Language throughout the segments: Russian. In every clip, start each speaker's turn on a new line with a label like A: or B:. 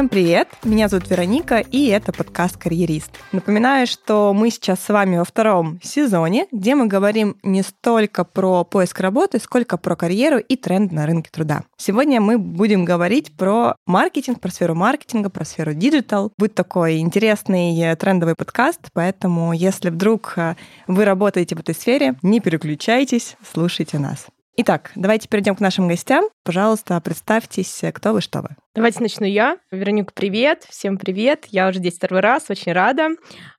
A: Всем привет! Меня зовут Вероника, и это подкаст «Карьерист». Напоминаю, что мы сейчас с вами во втором сезоне, где мы говорим не столько про поиск работы, сколько про карьеру и тренд на рынке труда. Сегодня мы будем говорить про маркетинг, про сферу маркетинга, про сферу digital. Будет такой интересный э, трендовый подкаст, поэтому если вдруг э, вы работаете в этой сфере, не переключайтесь, слушайте нас. Итак, давайте перейдем к нашим гостям. Пожалуйста, представьтесь, кто вы, что вы.
B: Давайте начну я. Вероника, привет. Всем привет. Я уже здесь второй раз, очень рада.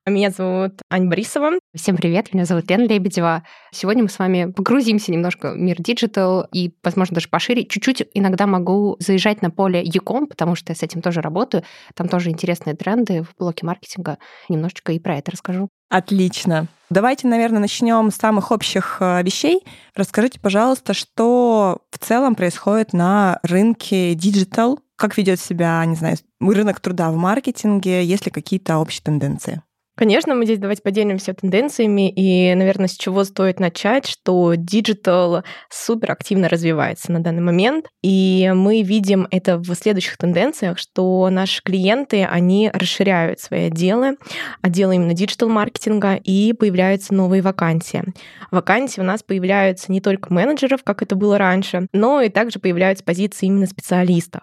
B: Меня зовут Аня Борисова.
C: Всем привет, меня зовут Лена Лебедева. Сегодня мы с вами погрузимся немножко в мир digital и, возможно, даже пошире. Чуть-чуть иногда могу заезжать на поле e-com, потому что я с этим тоже работаю. Там тоже интересные тренды в блоке маркетинга. Немножечко и про это расскажу.
A: Отлично. Давайте, наверное, начнем с самых общих э, вещей. Расскажите, пожалуйста, что в целом происходит на рынке digital, как ведет себя, не знаю, рынок труда в маркетинге, есть ли какие-то общие тенденции?
B: Конечно, мы здесь давайте поделимся тенденциями, и, наверное, с чего стоит начать, что digital супер активно развивается на данный момент, и мы видим это в следующих тенденциях, что наши клиенты, они расширяют свои отделы, отделы именно digital-маркетинга, и появляются новые вакансии. Вакансии у нас появляются не только менеджеров, как это было раньше, но и также появляются позиции именно специалистов.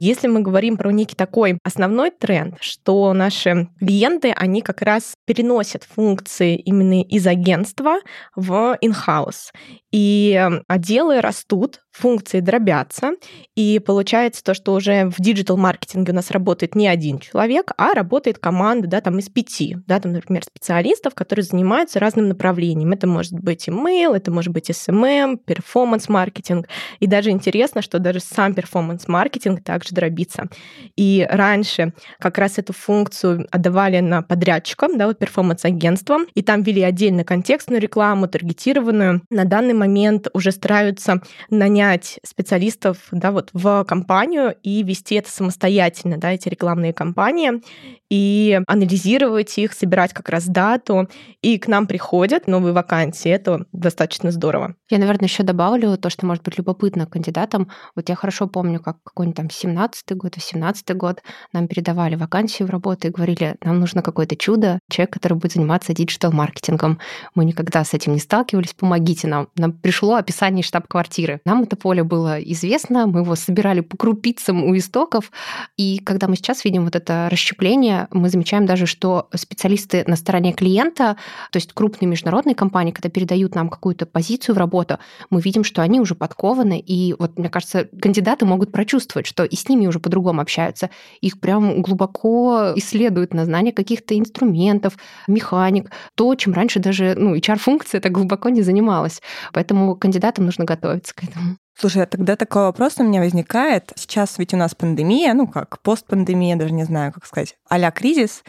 B: Если мы говорим про некий такой основной тренд, что наши клиенты, они как раз раз переносят функции именно из агентства в in-house. И отделы растут, функции дробятся, и получается то, что уже в digital-маркетинге у нас работает не один человек, а работает команда, да, там из пяти, да, там, например, специалистов, которые занимаются разным направлением. Это может быть email, это может быть SMM, performance-маркетинг, и даже интересно, что даже сам performance-маркетинг также дробится. И раньше как раз эту функцию отдавали на подрядчикам, да, вот performance-агентствам, и там вели отдельно контекстную рекламу, таргетированную. На данный момент уже стараются нанять специалистов да, вот в компанию и вести это самостоятельно, да, эти рекламные кампании и анализировать их, собирать как раз дату. И к нам приходят новые вакансии. Это достаточно здорово.
C: Я, наверное, еще добавлю то, что может быть любопытно кандидатам. Вот я хорошо помню, как какой-нибудь там 17-й год, 18-й год нам передавали вакансии в работу и говорили, нам нужно какое-то чудо, человек, который будет заниматься диджитал-маркетингом. Мы никогда с этим не сталкивались, помогите нам. Нам пришло описание штаб-квартиры. Нам это поле было известно, мы его собирали по крупицам у истоков, и когда мы сейчас видим вот это расщепление мы замечаем даже, что специалисты на стороне клиента, то есть крупные международные компании, когда передают нам какую-то позицию в работу, мы видим, что они уже подкованы, и вот, мне кажется, кандидаты могут прочувствовать, что и с ними уже по-другому общаются, их прям глубоко исследуют на знание каких-то инструментов, механик, то, чем раньше даже ну, HR-функция так глубоко не занималась. Поэтому кандидатам нужно готовиться к этому.
A: Слушай, а тогда такой вопрос у меня возникает. Сейчас ведь у нас пандемия, ну как, постпандемия, даже не знаю, как сказать, а кризис.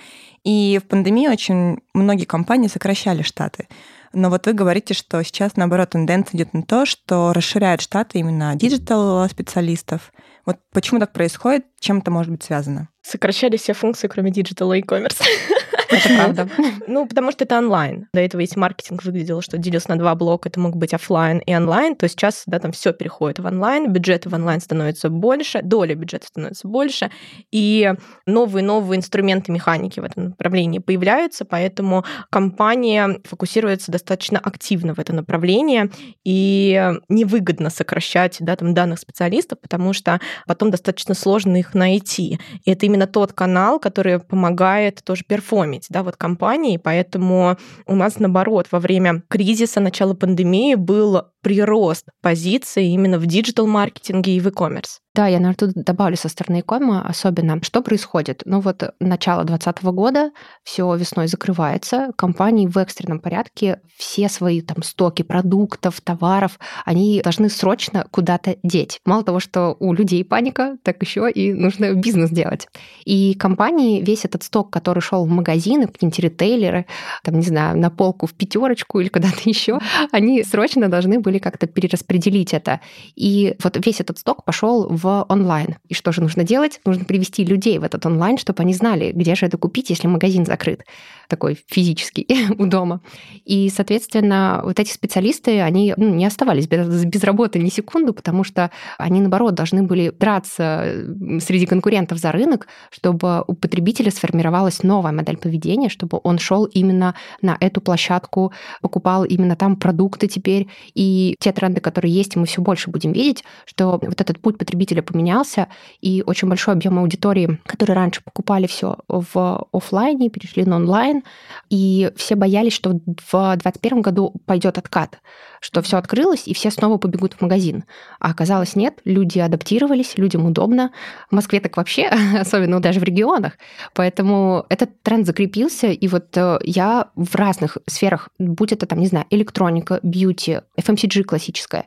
A: И в пандемии очень многие компании сокращали штаты. Но вот вы говорите, что сейчас, наоборот, тенденция идет на то, что расширяют штаты именно digital-специалистов. Вот почему так происходит? Чем это может быть связано?
B: Сокращали все функции, кроме digital а и e-commerce.
C: Это правда.
B: Ну, потому что это онлайн. До этого, если маркетинг выглядел, что делился на два блока, это мог быть офлайн и онлайн, то сейчас, да, там все переходит в онлайн, бюджеты в онлайн становятся больше, доля бюджета становится больше, и новые-новые инструменты механики в этом направлении появляются, поэтому компания фокусируется достаточно активно в это направление, и невыгодно сокращать, да, там, данных специалистов, потому что потом достаточно сложно их найти. И это именно тот канал, который помогает тоже перформить экономить, да, вот компании, поэтому у нас, наоборот, во время кризиса, начала пандемии был прирост позиций именно в диджитал-маркетинге и в e-commerce.
C: Да, я, наверное, тут добавлю со стороны кома особенно. Что происходит? Ну вот начало 2020 года, все весной закрывается, компании в экстренном порядке все свои там стоки продуктов, товаров, они должны срочно куда-то деть. Мало того, что у людей паника, так еще и нужно бизнес делать. И компании весь этот сток, который шел в магазины, какие-нибудь ритейлеры, там, не знаю, на полку в пятерочку или куда-то еще, они срочно должны были как-то перераспределить это. И вот весь этот сток пошел в онлайн. И что же нужно делать? Нужно привести людей в этот онлайн, чтобы они знали, где же это купить, если магазин закрыт. такой физический у дома. И, соответственно, вот эти специалисты, они ну, не оставались без, без работы ни секунду, потому что они, наоборот, должны были драться среди конкурентов за рынок, чтобы у потребителя сформировалась новая модель поведения, чтобы он шел именно на эту площадку, покупал именно там продукты теперь. И те тренды, которые есть, мы все больше будем видеть, что вот этот путь потребителя поменялся, и очень большой объем аудитории, которые раньше покупали все в офлайне, перешли на онлайн, и все боялись, что в 2021 году пойдет откат, что все открылось, и все снова побегут в магазин. А оказалось нет, люди адаптировались, людям удобно. В Москве так вообще, особенно даже в регионах. Поэтому этот тренд закрепился, и вот э, я в разных сферах, будь это там, не знаю, электроника, бьюти, FMCG классическая,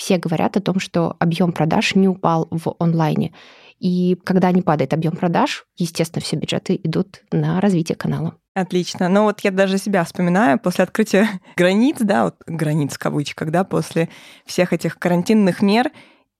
C: все говорят о том, что объем продаж не упал в онлайне. И когда не падает объем продаж, естественно, все бюджеты идут на развитие канала.
A: Отлично. Ну вот я даже себя вспоминаю после открытия границ, да, вот границ в кавычках, да, после всех этих карантинных мер,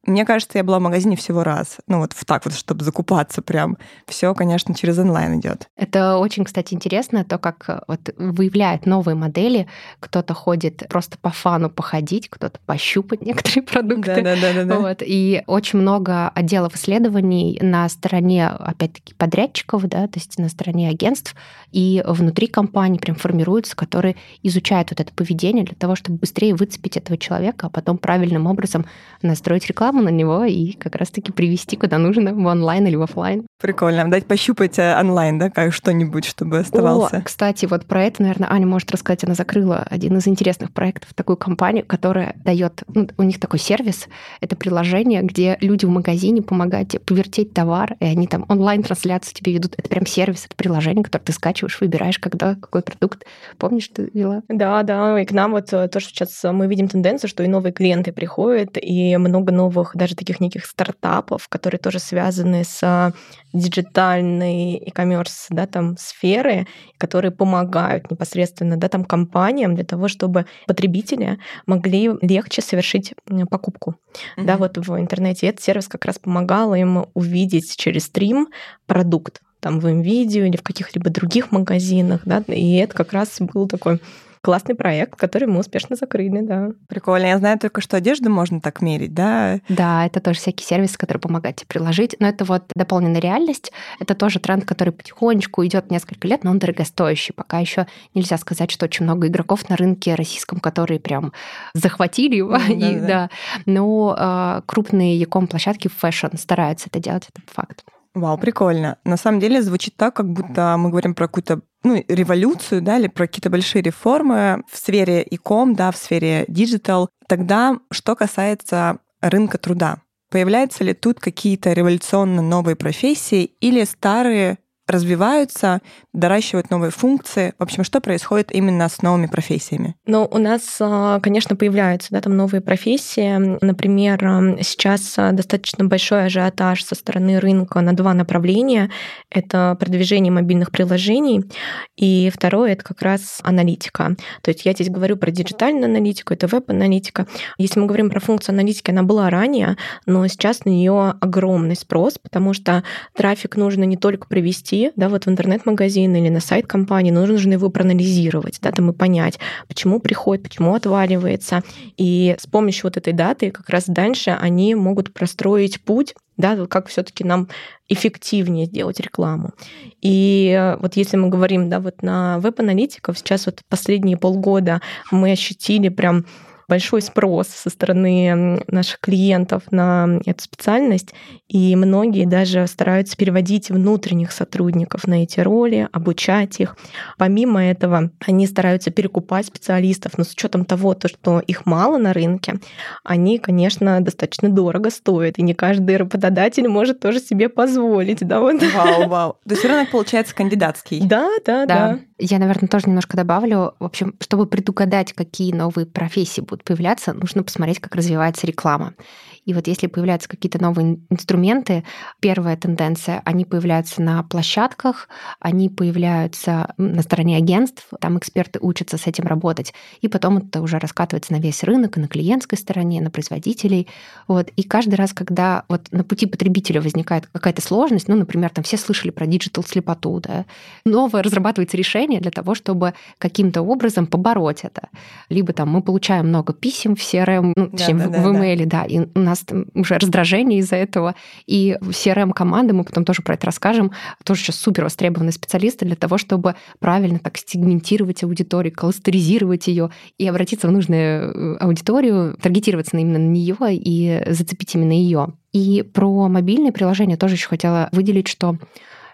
A: мне кажется, я была в магазине всего раз. Ну вот так вот, чтобы закупаться прям. Все, конечно, через онлайн идет.
C: Это очень, кстати, интересно, то, как э, вот выявляют новые модели. Кто-то ходит просто по фану походить, кто-то пощупать некоторые продукты.
A: Да, да, да, да.
C: Вот. И очень много отделов исследований на стороне, опять-таки, подрядчиков, да, то есть на стороне агентств, и внутри компании прям формируются, которые изучают вот это поведение для того, чтобы быстрее выцепить этого человека, а потом правильным образом настроить рекламу рекламу на него и как раз-таки привести куда нужно, в онлайн или в офлайн.
A: Прикольно. Дать пощупать э, онлайн, да, как что-нибудь, чтобы оставался.
C: О, кстати, вот про это, наверное, Аня может рассказать. Она закрыла один из интересных проектов, такую компанию, которая дает, ну, у них такой сервис, это приложение, где люди в магазине помогают тебе повертеть товар, и они там онлайн-трансляцию тебе ведут. Это прям сервис, это приложение, которое ты скачиваешь, выбираешь, когда, какой продукт. Помнишь, ты вела?
B: Да, да, и к нам вот э, то, что сейчас мы видим тенденцию, что и новые клиенты приходят, и много новых новых, даже таких неких стартапов, которые тоже связаны с а, диджитальной e-commerce, да, там сферы, которые помогают непосредственно, да, там компаниям для того, чтобы потребители могли легче совершить покупку, mm-hmm. да, вот в интернете. И этот сервис как раз помогал им увидеть через стрим продукт, там в М.Видео или в каких-либо других магазинах, да, и это как раз был такой классный проект, который мы успешно закрыли, да.
A: Прикольно. Я знаю только, что одежду можно так мерить, да?
C: Да, это тоже всякие сервисы, которые помогают тебе приложить. Но это вот дополненная реальность. Это тоже тренд, который потихонечку идет несколько лет, но он дорогостоящий. Пока еще нельзя сказать, что очень много игроков на рынке российском, которые прям захватили его. Да, и, да. да. Но э, крупные e-com площадки в fashion стараются это делать, это факт.
A: Вау, прикольно. На самом деле звучит так, как будто мы говорим про какую-то ну, революцию, да, или про какие-то большие реформы в сфере e-com, да, в сфере digital. Тогда, что касается рынка труда, появляются ли тут какие-то революционно новые профессии или старые развиваются, доращивают новые функции. В общем, что происходит именно с новыми профессиями?
B: Ну, у нас, а, конечно, появляются да, там новые профессии. Например, сейчас а, достаточно большой ажиотаж со стороны рынка на два направления. Это продвижение мобильных приложений, и второе — это как раз аналитика. То есть я здесь говорю про диджитальную аналитику, это веб-аналитика. Если мы говорим про функцию аналитики, она была ранее, но сейчас на нее огромный спрос, потому что трафик нужно не только привести да, вот в интернет-магазин или на сайт компании, но нужно его проанализировать, да, там и понять, почему приходит, почему отваливается. И с помощью вот этой даты как раз дальше они могут простроить путь да, как все-таки нам эффективнее сделать рекламу. И вот если мы говорим, да, вот на веб-аналитиков, сейчас вот последние полгода мы ощутили прям большой спрос со стороны наших клиентов на эту специальность, и многие даже стараются переводить внутренних сотрудников на эти роли, обучать их. Помимо этого, они стараются перекупать специалистов, но с учетом того, то, что их мало на рынке, они, конечно, достаточно дорого стоят, и не каждый работодатель может тоже себе позволить. Да, вот.
A: Вау, вау. То есть рынок получается кандидатский.
B: Да, да, да. да.
C: Я, наверное, тоже немножко добавлю. В общем, чтобы предугадать, какие новые профессии будут появляться, нужно посмотреть, как развивается реклама. И вот если появляются какие-то новые инструменты, первая тенденция, они появляются на площадках, они появляются на стороне агентств, там эксперты учатся с этим работать, и потом это уже раскатывается на весь рынок, и на клиентской стороне, на производителей. Вот. И каждый раз, когда вот на пути потребителя возникает какая-то сложность, ну, например, там все слышали про digital слепоту, да, новое разрабатывается решение для того, чтобы каким-то образом побороть это. Либо там мы получаем много писем в CRM, ну, да, да, в, да, в email, да. да, и нас там уже раздражение из-за этого, и CRM-команды, мы потом тоже про это расскажем, тоже сейчас супер востребованные специалисты для того, чтобы правильно так сегментировать аудиторию, кластеризировать ее и обратиться в нужную э, аудиторию, таргетироваться именно на нее и зацепить именно ее. И про мобильные приложения тоже еще хотела выделить, что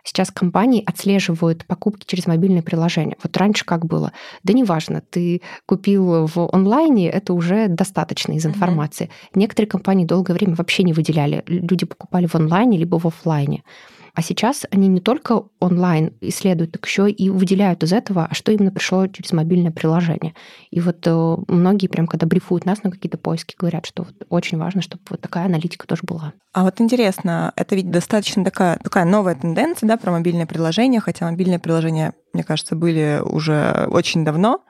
C: Сейчас компании отслеживают покупки через мобильное приложение. Вот раньше как было? Да неважно, ты купил в онлайне, это уже достаточно из информации. Mm-hmm. Некоторые компании долгое время вообще не выделяли. Люди покупали в онлайне либо в офлайне. А сейчас они не только онлайн исследуют, так еще и выделяют из этого, а что именно пришло через мобильное приложение. И вот э, многие прям, когда брифуют нас на какие-то поиски, говорят, что вот очень важно, чтобы вот такая аналитика тоже была.
A: А вот интересно, это ведь достаточно такая, такая новая тенденция, да, про мобильное приложение, хотя мобильные приложения, мне кажется, были уже очень давно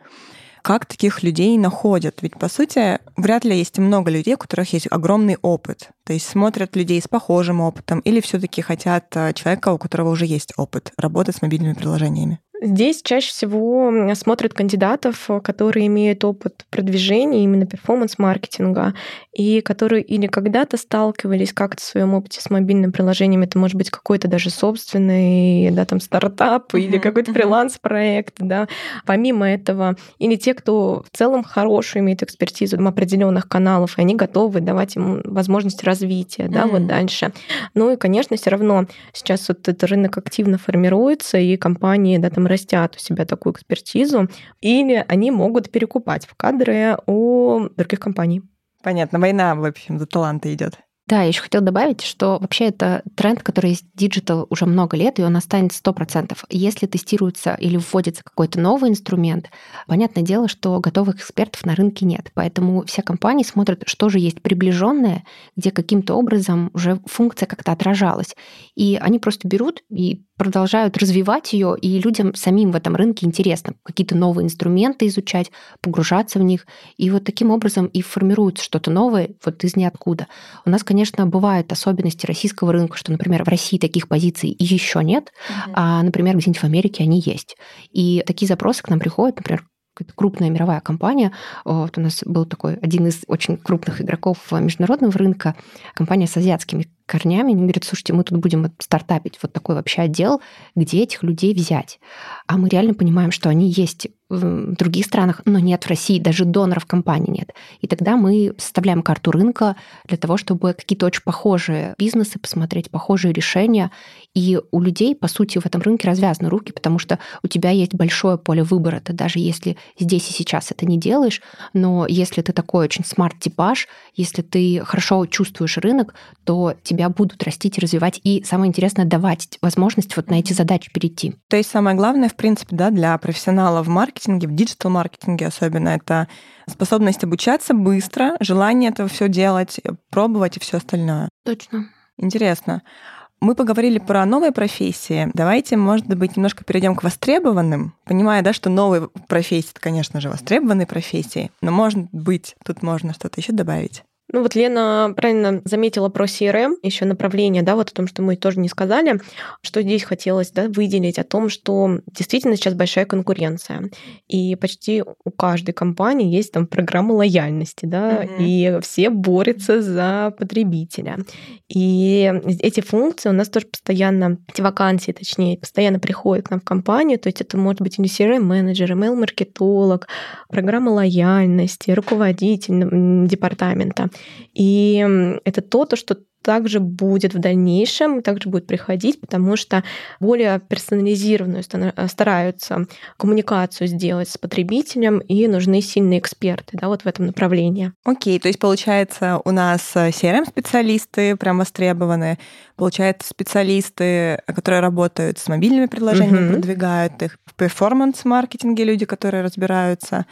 A: как таких людей находят? Ведь, по сути, вряд ли есть много людей, у которых есть огромный опыт. То есть смотрят людей с похожим опытом или все таки хотят э, человека, у которого уже есть опыт работы с мобильными приложениями?
B: Здесь чаще всего смотрят кандидатов, которые имеют опыт продвижения именно перформанс-маркетинга, и которые или когда-то сталкивались как-то в своем опыте с мобильным приложением, это может быть какой-то даже собственный да, там, стартап mm-hmm. или какой-то фриланс-проект, да. Помимо этого, или те, кто в целом хорошую имеет экспертизу определенных каналов, и они готовы давать им возможность развития, да, вот дальше. Ну и, конечно, все равно сейчас вот этот рынок активно формируется, и компании, да, там растят у себя такую экспертизу, или они могут перекупать в кадры у других компаний.
A: Понятно, война, в общем, за таланты идет.
C: Да, я еще хотела добавить, что вообще это тренд, который есть digital уже много лет, и он останется 100%. Если тестируется или вводится какой-то новый инструмент, понятное дело, что готовых экспертов на рынке нет. Поэтому все компании смотрят, что же есть приближенное, где каким-то образом уже функция как-то отражалась. И они просто берут и продолжают развивать ее, и людям самим в этом рынке интересно какие-то новые инструменты изучать, погружаться в них. И вот таким образом и формируется что-то новое вот из ниоткуда. У нас, конечно, бывают особенности российского рынка, что, например, в России таких позиций еще нет, mm-hmm. а, например, где-нибудь в Америке они есть. И такие запросы к нам приходят, например, крупная мировая компания. Вот у нас был такой один из очень крупных игроков международного рынка, компания с азиатскими корнями. Они говорят, слушайте, мы тут будем стартапить вот такой вообще отдел, где этих людей взять. А мы реально понимаем, что они есть в других странах, но нет в России, даже доноров компании нет. И тогда мы составляем карту рынка для того, чтобы какие-то очень похожие бизнесы посмотреть, похожие решения. И у людей, по сути, в этом рынке развязаны руки, потому что у тебя есть большое поле выбора. Ты даже если здесь и сейчас это не делаешь, но если ты такой очень смарт-типаж, если ты хорошо чувствуешь рынок, то тебе тебя будут растить и развивать, и самое интересное, давать возможность вот на эти задачи перейти.
A: То есть самое главное, в принципе, да, для профессионала в маркетинге, в диджитал-маркетинге особенно, это способность обучаться быстро, желание этого все делать, пробовать и все остальное.
C: Точно.
A: Интересно. Мы поговорили про новые профессии. Давайте, может быть, немножко перейдем к востребованным, понимая, да, что новые профессии, конечно же, востребованные профессии, но, может быть, тут можно что-то еще добавить.
B: Ну вот Лена правильно заметила про CRM, еще направление, да, вот о том, что мы тоже не сказали, что здесь хотелось да, выделить о том, что действительно сейчас большая конкуренция. И почти у каждой компании есть там программа лояльности, да, mm-hmm. и все борются за потребителя. И эти функции у нас тоже постоянно, эти вакансии, точнее, постоянно приходят к нам в компанию, то есть это может быть CRM-менеджер, email-маркетолог, программа лояльности, руководитель департамента. И это то, то, что также будет в дальнейшем, также будет приходить, потому что более персонализированную стараются коммуникацию сделать с потребителем, и нужны сильные эксперты да, вот в этом направлении.
A: Окей, то есть получается у нас CRM-специалисты прям востребованы, получается специалисты, которые работают с мобильными приложениями, mm-hmm. продвигают их в перформанс-маркетинге, люди, которые разбираются.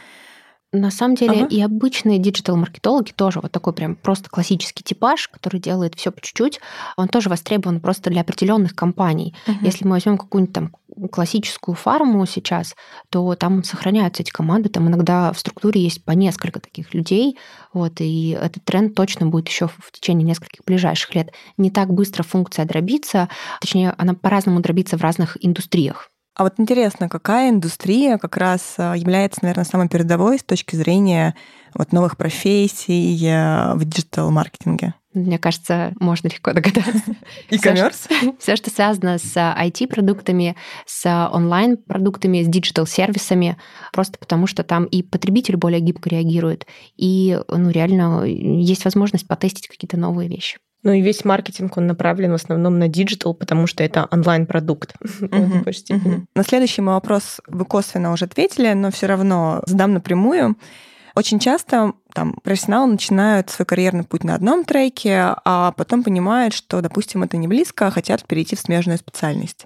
C: На самом деле ага. и обычные диджитал-маркетологи тоже вот такой прям просто классический типаж, который делает все по чуть-чуть, он тоже востребован просто для определенных компаний. Угу. Если мы возьмем какую-нибудь там классическую фарму сейчас, то там сохраняются эти команды, там иногда в структуре есть по несколько таких людей, вот, и этот тренд точно будет еще в течение нескольких ближайших лет. Не так быстро функция дробится, точнее, она по-разному дробится в разных индустриях.
A: А вот интересно, какая индустрия как раз а, является, наверное, самой передовой с точки зрения вот новых профессий э, в digital-маркетинге?
C: Мне кажется, можно легко догадаться.
A: E-commerce?
C: Все, что связано с IT-продуктами, с онлайн-продуктами, с digital-сервисами, просто потому что там и потребитель более гибко реагирует, и ну, реально есть возможность потестить какие-то новые вещи.
B: Ну и весь маркетинг, он направлен в основном на диджитал, потому что это онлайн-продукт.
A: На следующий мой вопрос вы косвенно уже ответили, но все равно задам напрямую. Очень часто там профессионалы начинают свой карьерный путь на одном треке, а потом понимают, что, допустим, это не близко, а хотят перейти в смежную специальность.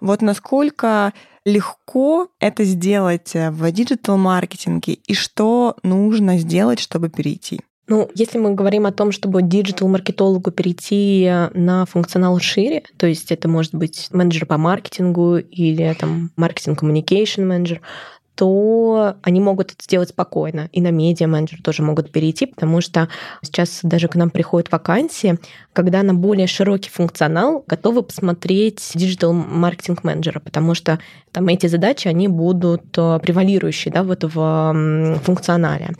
A: Вот насколько легко это сделать в диджитал-маркетинге и что нужно сделать, чтобы перейти?
B: Ну, если мы говорим о том, чтобы диджитал-маркетологу перейти на функционал шире, то есть это может быть менеджер по маркетингу или там маркетинг-коммуникейшн менеджер, то они могут это сделать спокойно. И на медиа-менеджер тоже могут перейти, потому что сейчас даже к нам приходят вакансии, когда на более широкий функционал готовы посмотреть digital-маркетинг-менеджера, потому что там эти задачи, они будут э, превалирующие да, вот в функционале.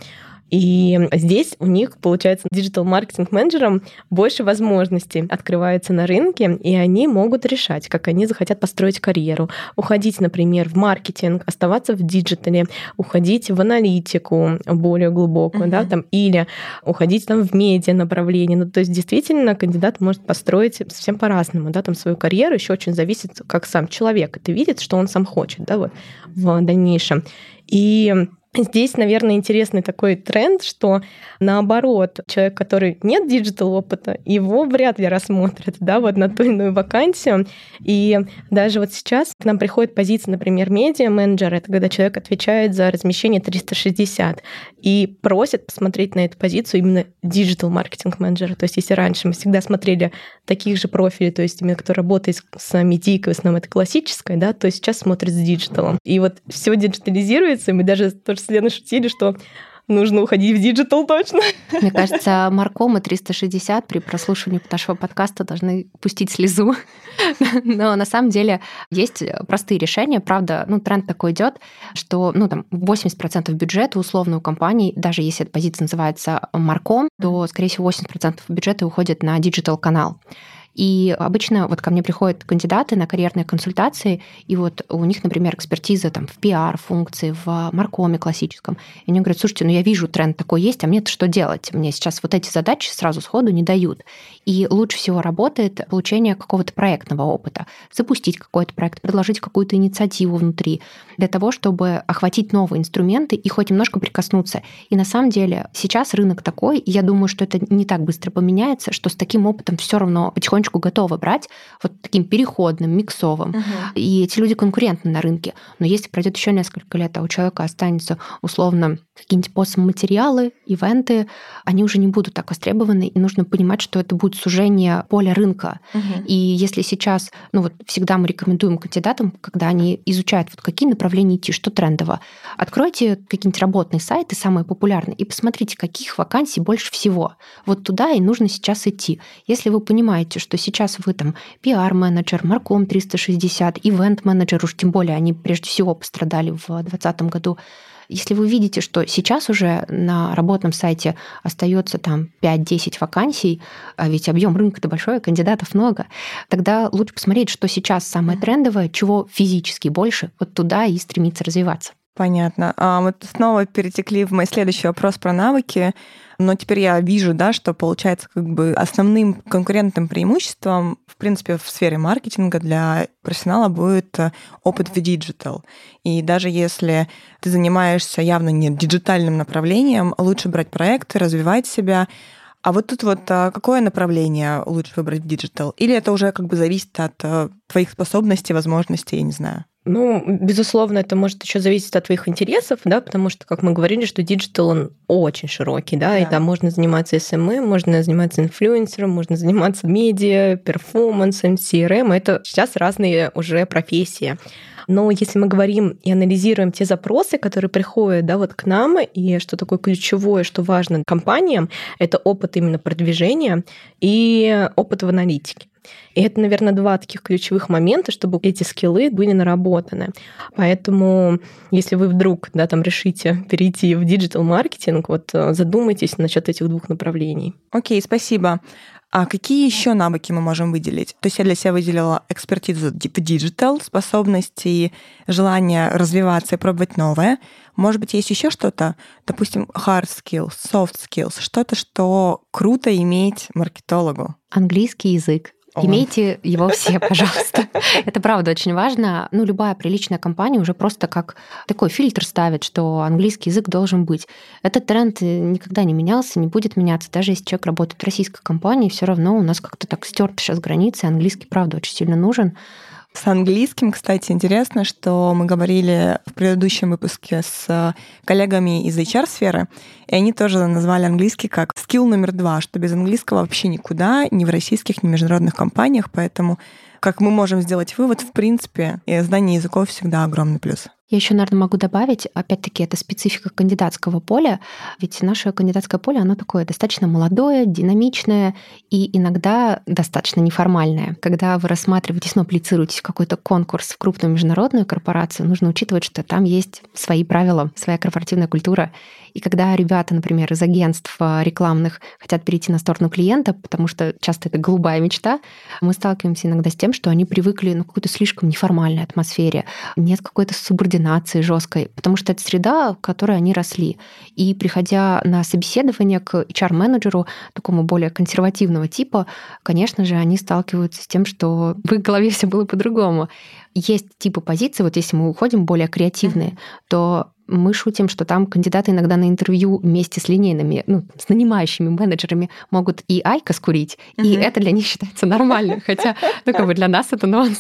B: И здесь у них, получается, digital-маркетинг-менеджерам больше возможностей открывается на рынке, и они могут решать, как они захотят построить карьеру. Уходить, например, в маркетинг, оставаться в digital е, уходить в аналитику более глубокую, uh-huh. да, там, или уходить там в медиа направление. Ну, то есть действительно кандидат может построить совсем по-разному, да, там свою карьеру еще очень зависит, как сам человек это видит, что он сам хочет, да, вот в дальнейшем. И Здесь, наверное, интересный такой тренд, что наоборот, человек, который нет digital опыта, его вряд ли рассмотрят, да, вот на ту иную вакансию. И даже вот сейчас к нам приходит позиция, например, медиа-менеджер, это когда человек отвечает за размещение 360 и просит посмотреть на эту позицию именно digital маркетинг менеджера. То есть если раньше мы всегда смотрели таких же профилей, то есть именно кто работает с медийкой, в основном это классическое, да, то сейчас смотрит с digital ом. И вот все диджитализируется, и мы даже тоже с Леной шутили, что нужно уходить в digital точно.
C: Мне кажется, Маркома 360 при прослушивании нашего подкаста должны пустить слезу. Но на самом деле есть простые решения. Правда, ну, тренд такой идет, что ну, там 80% бюджета условно у компаний, даже если эта позиция называется marcom, то, скорее всего, 80% бюджета уходит на digital-канал. И обычно вот ко мне приходят кандидаты на карьерные консультации, и вот у них, например, экспертиза там в пиар-функции, в маркоме классическом. И они говорят, слушайте, ну я вижу тренд такой есть, а мне-то что делать? Мне сейчас вот эти задачи сразу сходу не дают. И лучше всего работает получение какого-то проектного опыта. Запустить какой-то проект, предложить какую-то инициативу внутри, для того, чтобы охватить новые инструменты и хоть немножко прикоснуться. И на самом деле сейчас рынок такой, и я думаю, что это не так быстро поменяется, что с таким опытом все равно потихонечку потихонечку готовы брать вот таким переходным, миксовым. Угу. И эти люди конкурентны на рынке. Но если пройдет еще несколько лет, а у человека останется условно какие-нибудь постматериалы, ивенты, они уже не будут так востребованы, и нужно понимать, что это будет сужение поля рынка. Угу. И если сейчас, ну вот всегда мы рекомендуем кандидатам, когда они изучают, вот какие направления идти, что трендово, откройте какие-нибудь работные сайты, самые популярные, и посмотрите, каких вакансий больше всего. Вот туда и нужно сейчас идти. Если вы понимаете, что сейчас вы там пиар-менеджер, Марком 360, ивент-менеджер, уж тем более они прежде всего пострадали в 2020 году, если вы видите, что сейчас уже на работном сайте остается там 5-10 вакансий, а ведь объем рынка-то большой, кандидатов много, тогда лучше посмотреть, что сейчас самое трендовое, чего физически больше, вот туда и стремиться развиваться.
A: Понятно. А мы снова перетекли в мой следующий вопрос про навыки. Но теперь я вижу, да, что получается как бы основным конкурентным преимуществом, в принципе, в сфере маркетинга для профессионала будет э, опыт в digital. И даже если ты занимаешься явно не диджитальным направлением, лучше брать проекты, развивать себя, а вот тут вот а, какое направление лучше выбрать в digital? Или это уже как бы зависит от э, твоих способностей, возможностей, я не знаю?
B: Ну, безусловно, это может еще зависеть от твоих интересов, да, потому что, как мы говорили, что digital, он очень широкий, да, да, и там можно заниматься SMM, можно заниматься инфлюенсером, можно заниматься медиа, перформансом, CRM. Это сейчас разные уже профессии. Но если мы говорим и анализируем те запросы, которые приходят да, вот к нам, и что такое ключевое, что важно компаниям, это опыт именно продвижения и опыт в аналитике. И это, наверное, два таких ключевых момента, чтобы эти скиллы были наработаны. Поэтому, если вы вдруг да, там решите перейти в digital-маркетинг, вот э, задумайтесь насчет этих двух направлений.
A: Окей, спасибо. А какие еще навыки мы можем выделить? То есть я для себя выделила экспертизу в digital, способности, желание развиваться и пробовать новое. Может быть, есть еще что-то, допустим, hard skills, soft skills, что-то, что круто иметь маркетологу?
C: Английский язык. Имейте его все, пожалуйста. Это правда очень важно. Ну, любая приличная компания уже просто как такой фильтр ставит, что английский язык должен быть. Этот тренд никогда не менялся, не будет меняться. Даже если человек работает в российской компании, все равно у нас как-то так стерты сейчас границы. Английский, правда, очень сильно нужен.
A: С английским, кстати, интересно, что мы говорили в предыдущем выпуске с коллегами из HR-сферы, и они тоже назвали английский как скилл номер два, что без английского вообще никуда, ни в российских, ни в международных компаниях, поэтому как мы можем сделать вывод, в принципе, знание языков всегда огромный плюс.
C: Я еще, наверное, могу добавить, опять-таки, это специфика кандидатского поля, ведь наше кандидатское поле, оно такое достаточно молодое, динамичное и иногда достаточно неформальное. Когда вы рассматриваетесь, ну, аплицируетесь в какой-то конкурс в крупную международную корпорацию, нужно учитывать, что там есть свои правила, своя корпоративная культура. И когда ребята, например, из агентств рекламных хотят перейти на сторону клиента, потому что часто это голубая мечта, мы сталкиваемся иногда с тем, что они привыкли ну, к какой-то слишком неформальной атмосфере, нет какой-то субординации жесткой, потому что это среда, в которой они росли. И приходя на собеседование к HR-менеджеру, такому более консервативного типа, конечно же, они сталкиваются с тем, что в их голове все было по-другому есть типы позиций, вот если мы уходим более креативные, mm-hmm. то мы шутим, что там кандидаты иногда на интервью вместе с линейными, ну, с нанимающими менеджерами могут и айка скурить, uh-huh. и это для них считается нормально, хотя, ну, как бы для нас это нонсенс.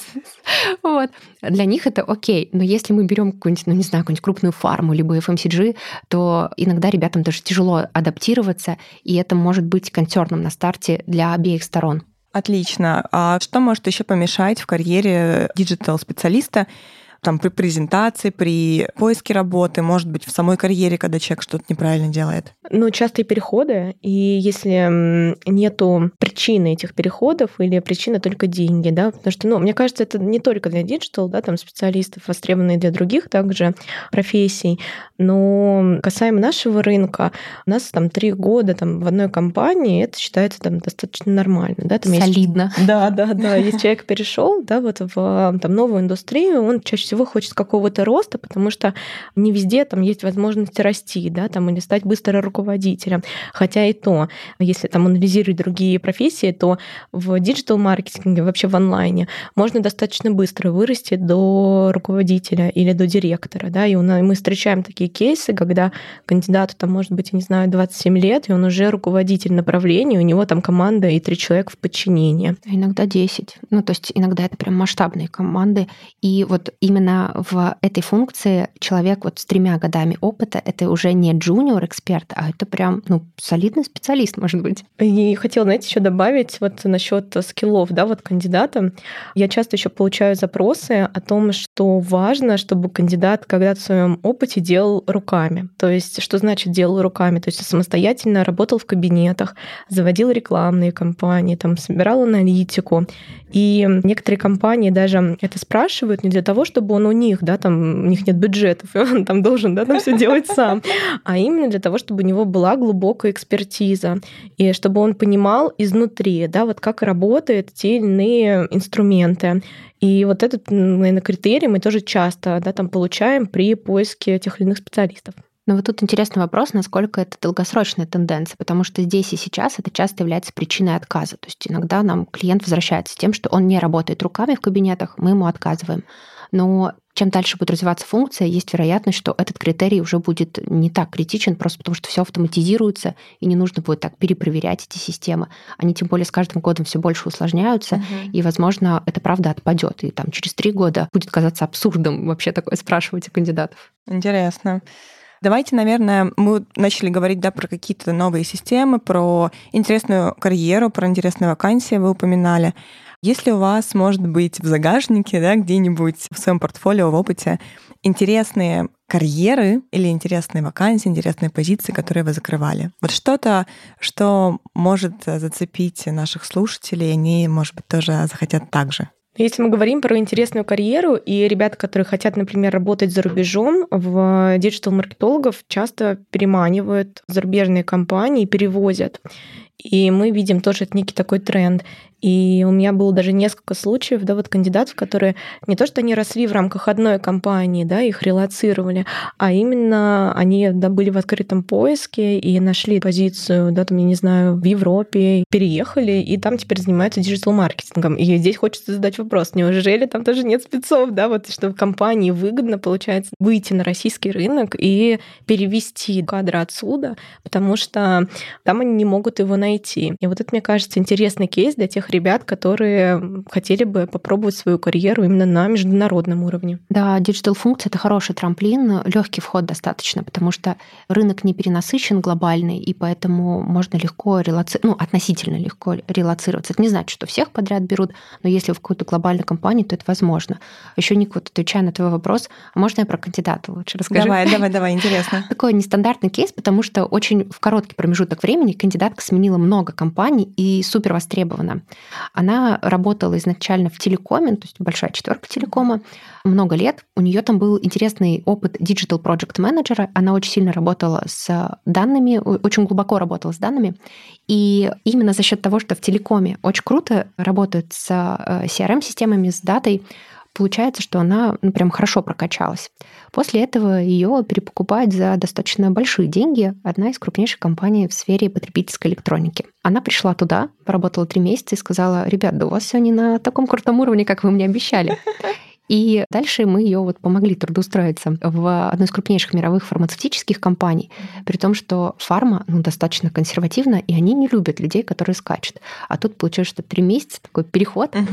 C: Вот. Для них это окей, но если мы берем какую-нибудь, ну, не знаю, какую-нибудь крупную фарму, либо FMCG, то иногда ребятам даже тяжело адаптироваться, и это может быть концерном на старте для обеих сторон.
A: Отлично. А что может еще помешать в карьере digital-специалиста? Там при презентации, при поиске работы, может быть, в самой карьере, когда человек что-то неправильно делает?
B: Ну, частые переходы, и если нету причины этих переходов или причина только деньги, да, потому что, ну, мне кажется, это не только для digital, да, там специалистов, востребованные для других также профессий, но касаемо нашего рынка, у нас там три года там в одной компании, это считается там достаточно нормально, да, там
C: Солидно.
B: Есть, да, да, да, если человек перешел, да, вот в там новую индустрию, он чаще всего хочет какого-то роста, потому что не везде там есть возможность расти, да, там или стать быстро руководителем. Хотя и то, если там анализировать другие профессии, то в диджитал-маркетинге, вообще в онлайне, можно достаточно быстро вырасти до руководителя или до директора, да, и мы встречаем такие кейсы, когда кандидату там может быть, я не знаю, 27 лет, и он уже руководитель направления, у него там команда и три человека в подчинении.
C: А иногда 10. Ну, то есть иногда это прям масштабные команды. И вот именно именно в этой функции человек вот с тремя годами опыта, это уже не джуниор-эксперт, а это прям, ну, солидный специалист, может быть.
B: И хотела, знаете, еще добавить вот насчет скиллов, да, вот кандидата. Я часто еще получаю запросы о том, что важно, чтобы кандидат когда-то в своем опыте делал руками. То есть, что значит делал руками? То есть самостоятельно работал в кабинетах, заводил рекламные кампании, там, собирал аналитику. И некоторые компании даже это спрашивают не для того, чтобы он у них, да, там у них нет бюджетов, и он там должен, да, там все делать сам, а именно для того, чтобы у него была глубокая экспертиза, и чтобы он понимал изнутри, да, вот как работают те или иные инструменты. И вот этот, наверное, критерий мы тоже часто, да, там получаем при поиске тех или иных специалистов.
C: Но вот тут интересный вопрос, насколько это долгосрочная тенденция, потому что здесь и сейчас это часто является причиной отказа. То есть иногда нам клиент возвращается с тем, что он не работает руками в кабинетах, мы ему отказываем. Но чем дальше будет развиваться функция, есть вероятность, что этот критерий уже будет не так критичен, просто потому что все автоматизируется, и не нужно будет так перепроверять эти системы. Они тем более с каждым годом все больше усложняются, uh-huh. и, возможно, это правда отпадет. И там через три года будет казаться абсурдом вообще такое спрашивать у кандидатов.
A: Интересно. Давайте, наверное, мы начали говорить да, про какие-то новые системы, про интересную карьеру, про интересные вакансии вы упоминали. Если у вас, может быть, в загашнике, да, где-нибудь в своем портфолио, в опыте интересные карьеры или интересные вакансии, интересные позиции, которые вы закрывали. Вот что-то, что может зацепить наших слушателей, они, может быть, тоже захотят так же.
B: Если мы говорим про интересную карьеру, и ребята, которые хотят, например, работать за рубежом, в диджитал-маркетологов часто переманивают зарубежные компании, перевозят. И мы видим тоже это некий такой тренд. И у меня было даже несколько случаев, да, вот кандидатов, которые не то, что они росли в рамках одной компании, да, их релацировали, а именно они, да, были в открытом поиске и нашли позицию, да, там, я не знаю, в Европе, переехали, и там теперь занимаются диджитал-маркетингом. И здесь хочется задать вопрос, неужели там тоже нет спецов, да, вот, что компании выгодно, получается, выйти на российский рынок и перевести кадры отсюда, потому что там они не могут его найти. И вот это, мне кажется, интересный кейс для тех ребят, которые хотели бы попробовать свою карьеру именно на международном уровне.
C: Да, digital-функция — это хороший трамплин, легкий вход достаточно, потому что рынок не перенасыщен глобальный, и поэтому можно легко релоцировать, ну, относительно легко релоцироваться. Это не значит, что всех подряд берут, но если в какую-то глобальную компанию, то это возможно. Еще, Ник, вот отвечая на твой вопрос, а можно я про кандидата лучше расскажу?
A: Давай, давай, давай, интересно.
C: Такой нестандартный кейс, потому что очень в короткий промежуток времени кандидатка сменила много компаний и супер востребована. Она работала изначально в телекоме, то есть большая четверка телекома, много лет. У нее там был интересный опыт digital project менеджера. Она очень сильно работала с данными, очень глубоко работала с данными. И именно за счет того, что в телекоме очень круто работают с э, CRM-системами, с датой, получается, что она ну, прям хорошо прокачалась. После этого ее перепокупает за достаточно большие деньги одна из крупнейших компаний в сфере потребительской электроники. Она пришла туда, поработала три месяца и сказала, ребят, да у вас все не на таком крутом уровне, как вы мне обещали. И дальше мы ее вот помогли трудоустроиться в одной из крупнейших мировых фармацевтических компаний, при том, что фарма ну, достаточно консервативна, и они не любят людей, которые скачут. А тут получилось, что три месяца такой переход, угу.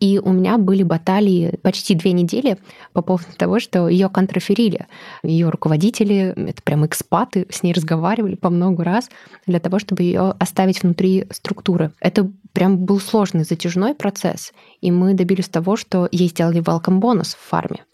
C: и у меня были баталии почти две недели по поводу того, что ее контраферили. Ее руководители, это прям экспаты, с ней разговаривали по много раз для того, чтобы ее оставить внутри структуры. Это прям был сложный затяжной процесс, и мы добились того, что ей сделали welcome бонус в фарме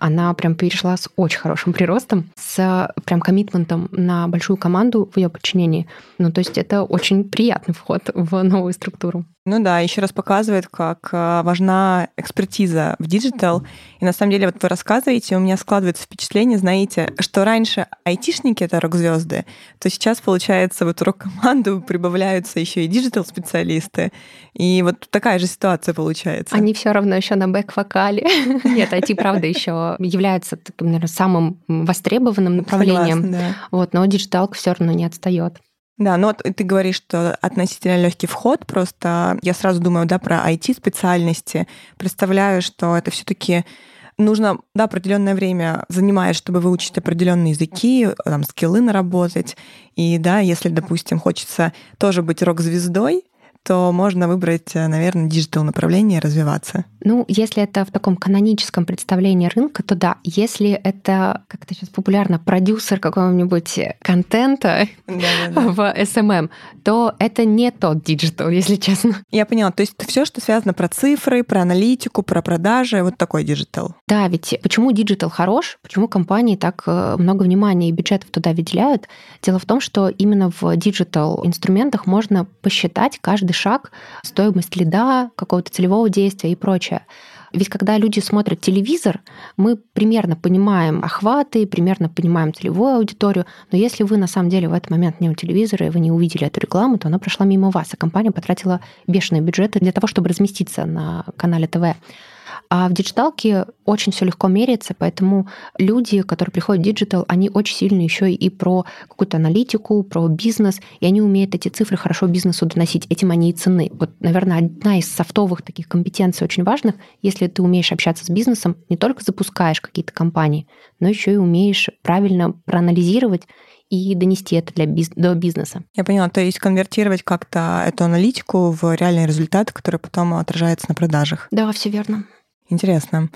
C: она прям перешла с очень хорошим приростом, с прям коммитментом на большую команду в ее подчинении. Ну, то есть это очень приятный вход в новую структуру.
A: Ну да, еще раз показывает, как э, важна экспертиза в digital. И на самом деле, вот вы рассказываете, у меня складывается впечатление, знаете, что раньше айтишники — это рок-звезды, то сейчас, получается, в эту рок-команду прибавляются еще и digital-специалисты. И вот такая же ситуация получается.
C: Они все равно еще на бэк-вокале. Нет, IT, правда, еще является, наверное, самым востребованным направлением. Вот, но диджиталка все равно не отстает.
A: Да, но вот ты говоришь, что относительно легкий вход, просто я сразу думаю, да, про IT-специальности, представляю, что это все-таки нужно да, определенное время занимает, чтобы выучить определенные языки, там, скиллы наработать. И да, если, допустим, хочется тоже быть рок-звездой, то можно выбрать, э, наверное, digital направление и развиваться.
C: Ну, если это в таком каноническом представлении рынка, то да. Если это, как это сейчас популярно, продюсер какого-нибудь контента в SMM, то это не тот digital, если честно.
A: Я поняла. То есть все, что связано про цифры, про аналитику, про продажи, вот такой digital.
C: Да, ведь почему digital хорош? Почему компании так э, много внимания и бюджетов туда выделяют? Дело в том, что именно в digital инструментах можно посчитать каждый шаг, стоимость лида, какого-то целевого действия и прочее. Ведь когда люди смотрят телевизор, мы примерно понимаем охваты, примерно понимаем целевую аудиторию, но если вы на самом деле в этот момент не у телевизора, и вы не увидели эту рекламу, то она прошла мимо вас, а компания потратила бешеные бюджеты для того, чтобы разместиться на канале ТВ. А в диджиталке очень все легко меряется, поэтому люди, которые приходят в digital, они очень сильно еще и про какую-то аналитику, про бизнес, и они умеют эти цифры хорошо бизнесу доносить. Этим они и ценны. Вот, наверное, одна из софтовых таких компетенций очень важных, если ты умеешь общаться с бизнесом, не только запускаешь какие-то кампании, но еще и умеешь правильно проанализировать и донести это для биз- до бизнеса.
A: Я поняла, то есть конвертировать как-то эту аналитику в реальные результаты, которые потом отражаются на продажах.
C: Да, все верно.
A: Интересно.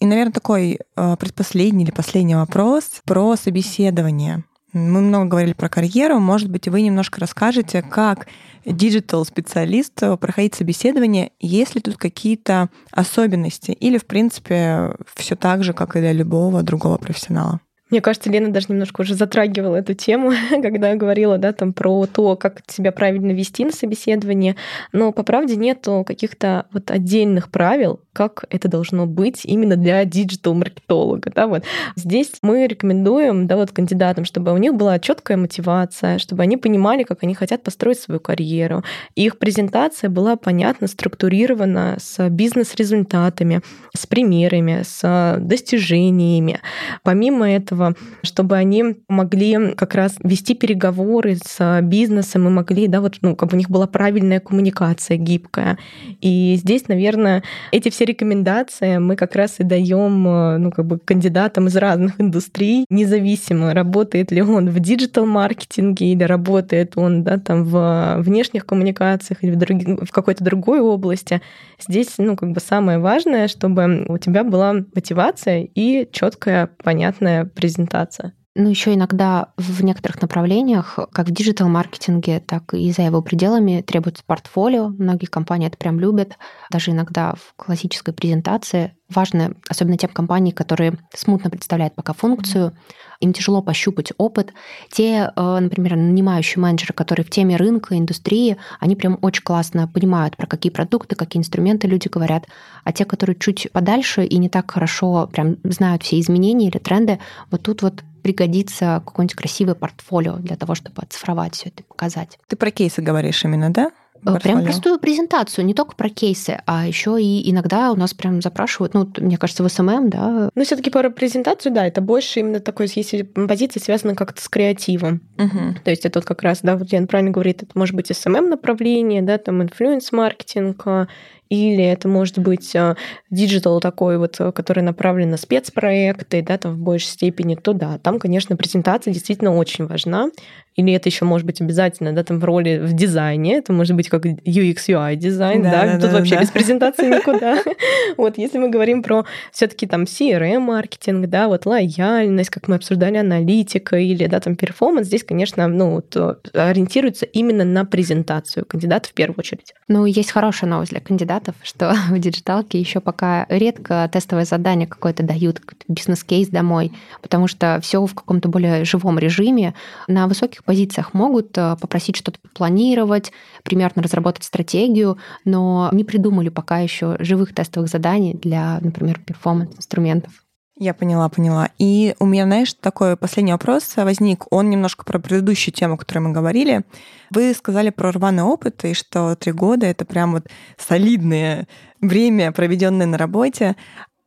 A: И, наверное, такой э, предпоследний или последний вопрос про собеседование. Мы много говорили про карьеру. Может быть, вы немножко расскажете, как диджитал-специалисту проходить собеседование, есть ли тут какие-то особенности или, в принципе, все так же, как и для любого другого профессионала?
B: Мне кажется, Лена даже немножко уже затрагивала эту тему, когда говорила, да, там про то, как себя правильно вести на собеседование. Но по правде нету каких-то вот отдельных правил, как это должно быть именно для диджитал-маркетолога. Да, вот. Здесь мы рекомендуем да, вот кандидатам, чтобы у них была четкая мотивация, чтобы они понимали, как они хотят построить свою карьеру. Их презентация была понятно структурирована с бизнес-результатами, с примерами, с достижениями. Помимо этого, этого, чтобы они могли как раз вести переговоры с бизнесом и могли, да, вот, ну, как бы у них была правильная коммуникация, гибкая. И здесь, наверное, эти все рекомендации мы как раз и даем, э, ну, как бы кандидатам из разных индустрий, независимо, работает ли он в диджитал-маркетинге или работает он, да, там в внешних коммуникациях или в, друг... в какой-то другой области. Здесь, ну, как бы самое важное, чтобы у тебя была мотивация и четкая, понятная презентация.
C: Ну, еще иногда в некоторых направлениях, как в диджитал-маркетинге, так и за его пределами требуется портфолио. Многие компании это прям любят. Даже иногда в классической презентации важно, особенно тем компаниям, которые смутно представляют пока функцию, им тяжело пощупать опыт. Те, э, например, нанимающие менеджеры, которые в теме рынка, индустрии, они прям очень классно понимают, про какие продукты, какие инструменты люди говорят. А те, которые чуть подальше и не так хорошо прям знают все изменения или тренды, вот тут вот пригодится какое-нибудь красивое портфолио для того, чтобы оцифровать все это и показать.
A: Ты про кейсы говоришь именно, да?
C: Портфолио. Прям простую презентацию, не только про кейсы, а еще и иногда у нас прям запрашивают, ну, мне кажется, в SMM, да.
B: Ну, все-таки про презентацию, да, это больше именно такой, если позиция связана как-то с креативом. Угу. То есть это вот как раз, да, вот Лена правильно говорит, это может быть SMM направление, да, там influence-маркетинг, или это может быть а, digital такой вот, который направлен на спецпроекты, да, там в большей степени, то да, там, конечно, презентация действительно очень важна. Или это еще может быть обязательно, да, там в роли в дизайне, это может быть как UX UI дизайн, да, да, да тут да, вообще да. без презентации никуда. Вот, если мы говорим про все-таки там CRM-маркетинг, да, вот лояльность, как мы обсуждали, аналитика или, да, там performance, здесь, конечно, ну, вот, ориентируется именно на презентацию кандидата в первую очередь.
C: Ну, есть хорошая новость для кандидатов, что в диджиталке еще пока редко тестовое задание какое-то дают, бизнес-кейс домой, потому что все в каком-то более живом режиме. На высоких позициях могут э, попросить что-то планировать, примерно разработать стратегию, но не придумали пока еще живых тестовых заданий для, например, performance-инструментов.
A: Я поняла, поняла. И у меня, знаешь, такой последний вопрос возник. Он немножко про предыдущую тему, о которой мы говорили. Вы сказали про рваный опыт, и что три года — это прям вот солидное время, проведенное на работе.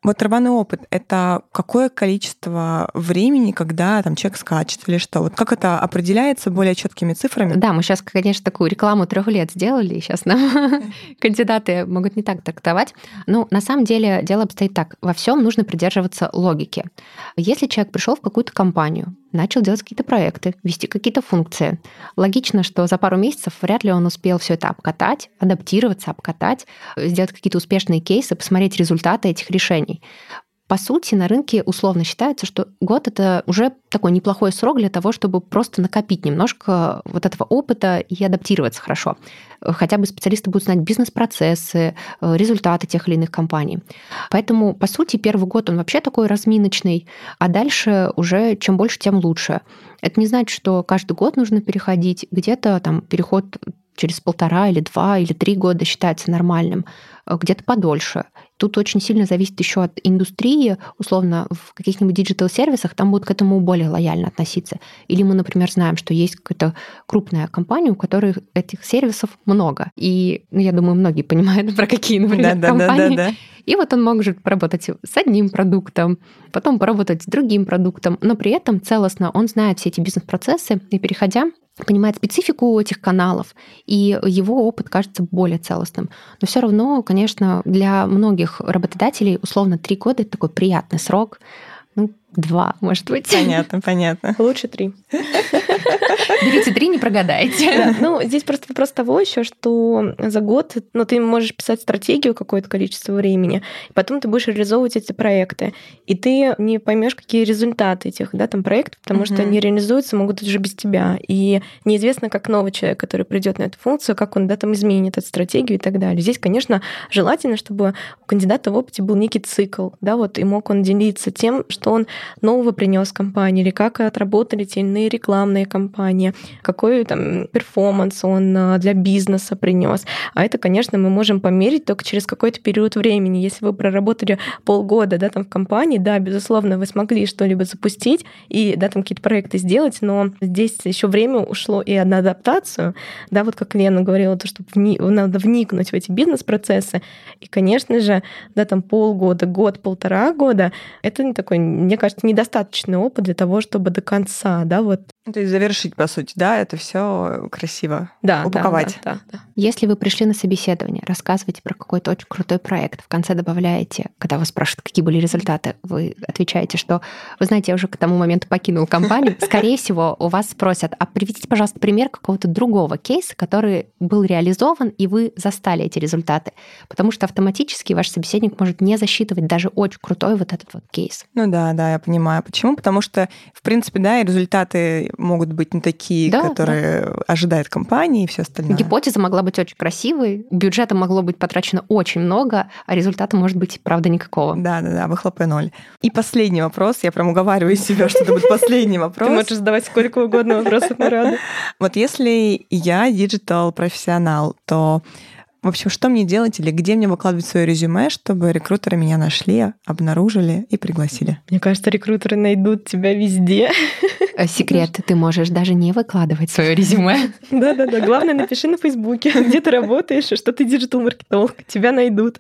A: Вот рваный опыт — это какое количество времени, когда там человек скачет или что? Вот как это определяется более четкими цифрами?
C: Да, мы сейчас, конечно, такую рекламу трех лет сделали, и сейчас нам кандидаты могут не так трактовать. Ну, на самом деле дело обстоит так. Во всем нужно придерживаться логики. Если человек пришел в какую-то компанию, начал делать какие-то проекты, вести какие-то функции. Логично, что за пару месяцев вряд ли он успел все это обкатать, адаптироваться, обкатать, сделать какие-то успешные кейсы, посмотреть результаты этих решений. По сути, на рынке условно считается, что год это уже такой неплохой срок для того, чтобы просто накопить немножко вот этого опыта и адаптироваться хорошо. Хотя бы специалисты будут знать бизнес-процессы, э, результаты тех или иных компаний. Поэтому, по сути, первый год он вообще такой разминочный, а дальше уже чем больше, тем лучше. Это не значит, что каждый год нужно переходить. Где-то там переход через полтора или два или три года считается нормальным, э, где-то подольше. Тут очень сильно зависит еще от индустрии. Условно, в каких-нибудь диджитал-сервисах там будут к этому более лояльно относиться. Или мы, например, знаем, что есть какая-то крупная компания, у которой этих сервисов много. И ну, я думаю, многие понимают, про какие, например, да, компании. Да, да, да, да. И вот он может поработать с одним продуктом, потом поработать с другим продуктом, но при этом целостно он знает все эти бизнес-процессы, и переходя понимает специфику этих каналов, и его опыт кажется более целостным. Но все равно, конечно, для многих работодателей условно три года это такой приятный срок, ну, два, может быть.
A: Понятно, понятно.
B: Лучше три.
C: Берите три, не прогадаете.
B: Да, ну, здесь просто вопрос того еще, что за год ну, ты можешь писать стратегию какое-то количество времени, и потом ты будешь реализовывать эти проекты. И ты не поймешь, какие результаты этих да, там, проектов, потому что они реализуются, могут уже без тебя. И неизвестно, как новый человек, который придет на эту функцию, как он да, там изменит эту стратегию и так далее. Здесь, конечно, желательно, чтобы у кандидата в опыте был некий цикл, да, вот, и мог он делиться тем, что он нового принес компании, или как отработали те иные рекламные кампании, какой там перформанс он а, для бизнеса принес. А это, конечно, мы можем померить только через какой-то период времени. Если вы проработали полгода да, там в компании, да, безусловно, вы смогли что-либо запустить и да, там какие-то проекты сделать, но здесь еще время ушло и на адаптацию, да, вот как Лена говорила, то, что вни... надо вникнуть в эти бизнес-процессы. И, конечно же, да, там полгода, год, полтора года, это не такой, мне кажется, кажется, недостаточный опыт для того, чтобы до конца, да, вот.
A: Ну, то есть завершить, по сути, да, это все красиво да, упаковать.
B: Да, да, да,
C: Если вы пришли на собеседование, рассказывайте про какой-то очень крутой проект, в конце добавляете, когда вас спрашивают, какие были результаты, вы отвечаете, что, вы знаете, я уже к тому моменту покинул компанию, скорее всего, у вас спросят, а приведите, пожалуйста, пример какого-то другого кейса, который был реализован, и вы застали эти результаты. Потому что автоматически ваш собеседник может не засчитывать даже очень крутой вот этот вот кейс.
A: Ну да, да, я понимаю. Почему? Потому что, в принципе, да, и результаты могут быть не такие, да, которые да. ожидает компания и все остальное.
C: Гипотеза могла быть очень красивой, бюджета могло быть потрачено очень много, а результата может быть, правда, никакого.
A: Да, да, да, выхлопы ноль. И последний вопрос, я прям уговариваю себя, что это будет последний вопрос.
B: Ты можешь задавать сколько угодно вопросов, мы рады.
A: Вот если я digital-профессионал, то в общем, что мне делать или где мне выкладывать свое резюме, чтобы рекрутеры меня нашли, обнаружили и пригласили?
B: Мне кажется, рекрутеры найдут тебя везде.
C: Э, секрет, ты можешь даже не выкладывать свое резюме.
B: Да-да-да. Главное, напиши на Фейсбуке, где ты работаешь, что ты digital-маркетолог, тебя найдут.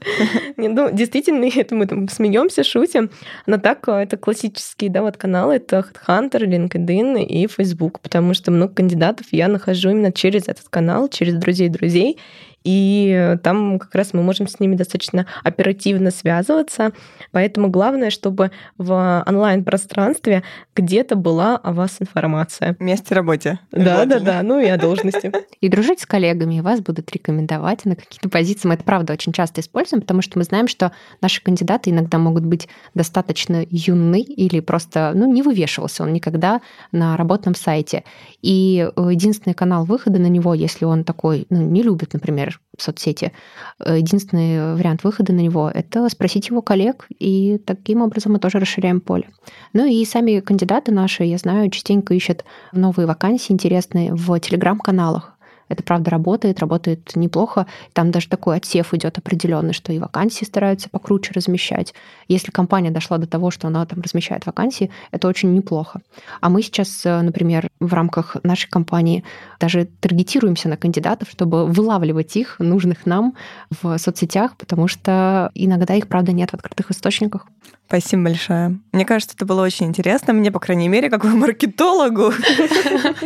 B: Ну, действительно, это мы там смеемся, шутим. Но так, э, это классические, да, вот каналы, это Hunter, LinkedIn и Facebook, потому что много кандидатов я нахожу именно через этот канал, через друзей друзей, и там как раз мы можем с ними достаточно оперативно связываться. Поэтому главное, чтобы в онлайн-пространстве где-то была о вас информация.
A: Месте работе.
B: Да, да, да, ну и о должности.
C: И дружить с коллегами, вас будут рекомендовать на какие-то позиции. Мы это, правда, очень часто используем, потому что мы знаем, что наши кандидаты иногда могут быть достаточно юны или просто, ну, не вывешивался он никогда на работном сайте. И единственный канал выхода на него, если он такой, ну, не любит, например, в соцсети. Э, единственный вариант выхода на него — это спросить его коллег, и таким образом мы тоже расширяем поле. Ну и сами кандидаты наши, я знаю, частенько ищут новые вакансии интересные в телеграм-каналах. Это правда работает, работает неплохо. Там даже такой отсев идет определенный, что и вакансии стараются покруче размещать. Если компания дошла до того, что она там размещает вакансии, это очень неплохо. А мы сейчас, э, например, в рамках нашей компании даже таргетируемся на кандидатов, чтобы вылавливать их, нужных нам, в соцсетях, потому что иногда их, правда, нет в открытых источниках.
A: Спасибо большое. Мне кажется, это было очень интересно. Мне, по крайней мере, как маркетологу.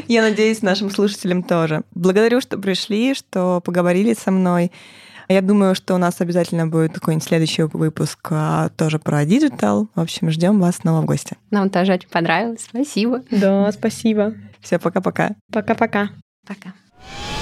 A: Я надеюсь, нашим слушателям тоже. Благодарю, что пришли, что поговорили со мной. Я думаю, что у нас обязательно будет какой-нибудь следующий выпуск а, тоже про digital. В общем, ждем вас снова в гости.
C: Нам тоже очень понравилось. Спасибо.
B: Да, спасибо.
A: Все, пока-пока.
B: Пока-пока.
C: Пока. -пока. пока.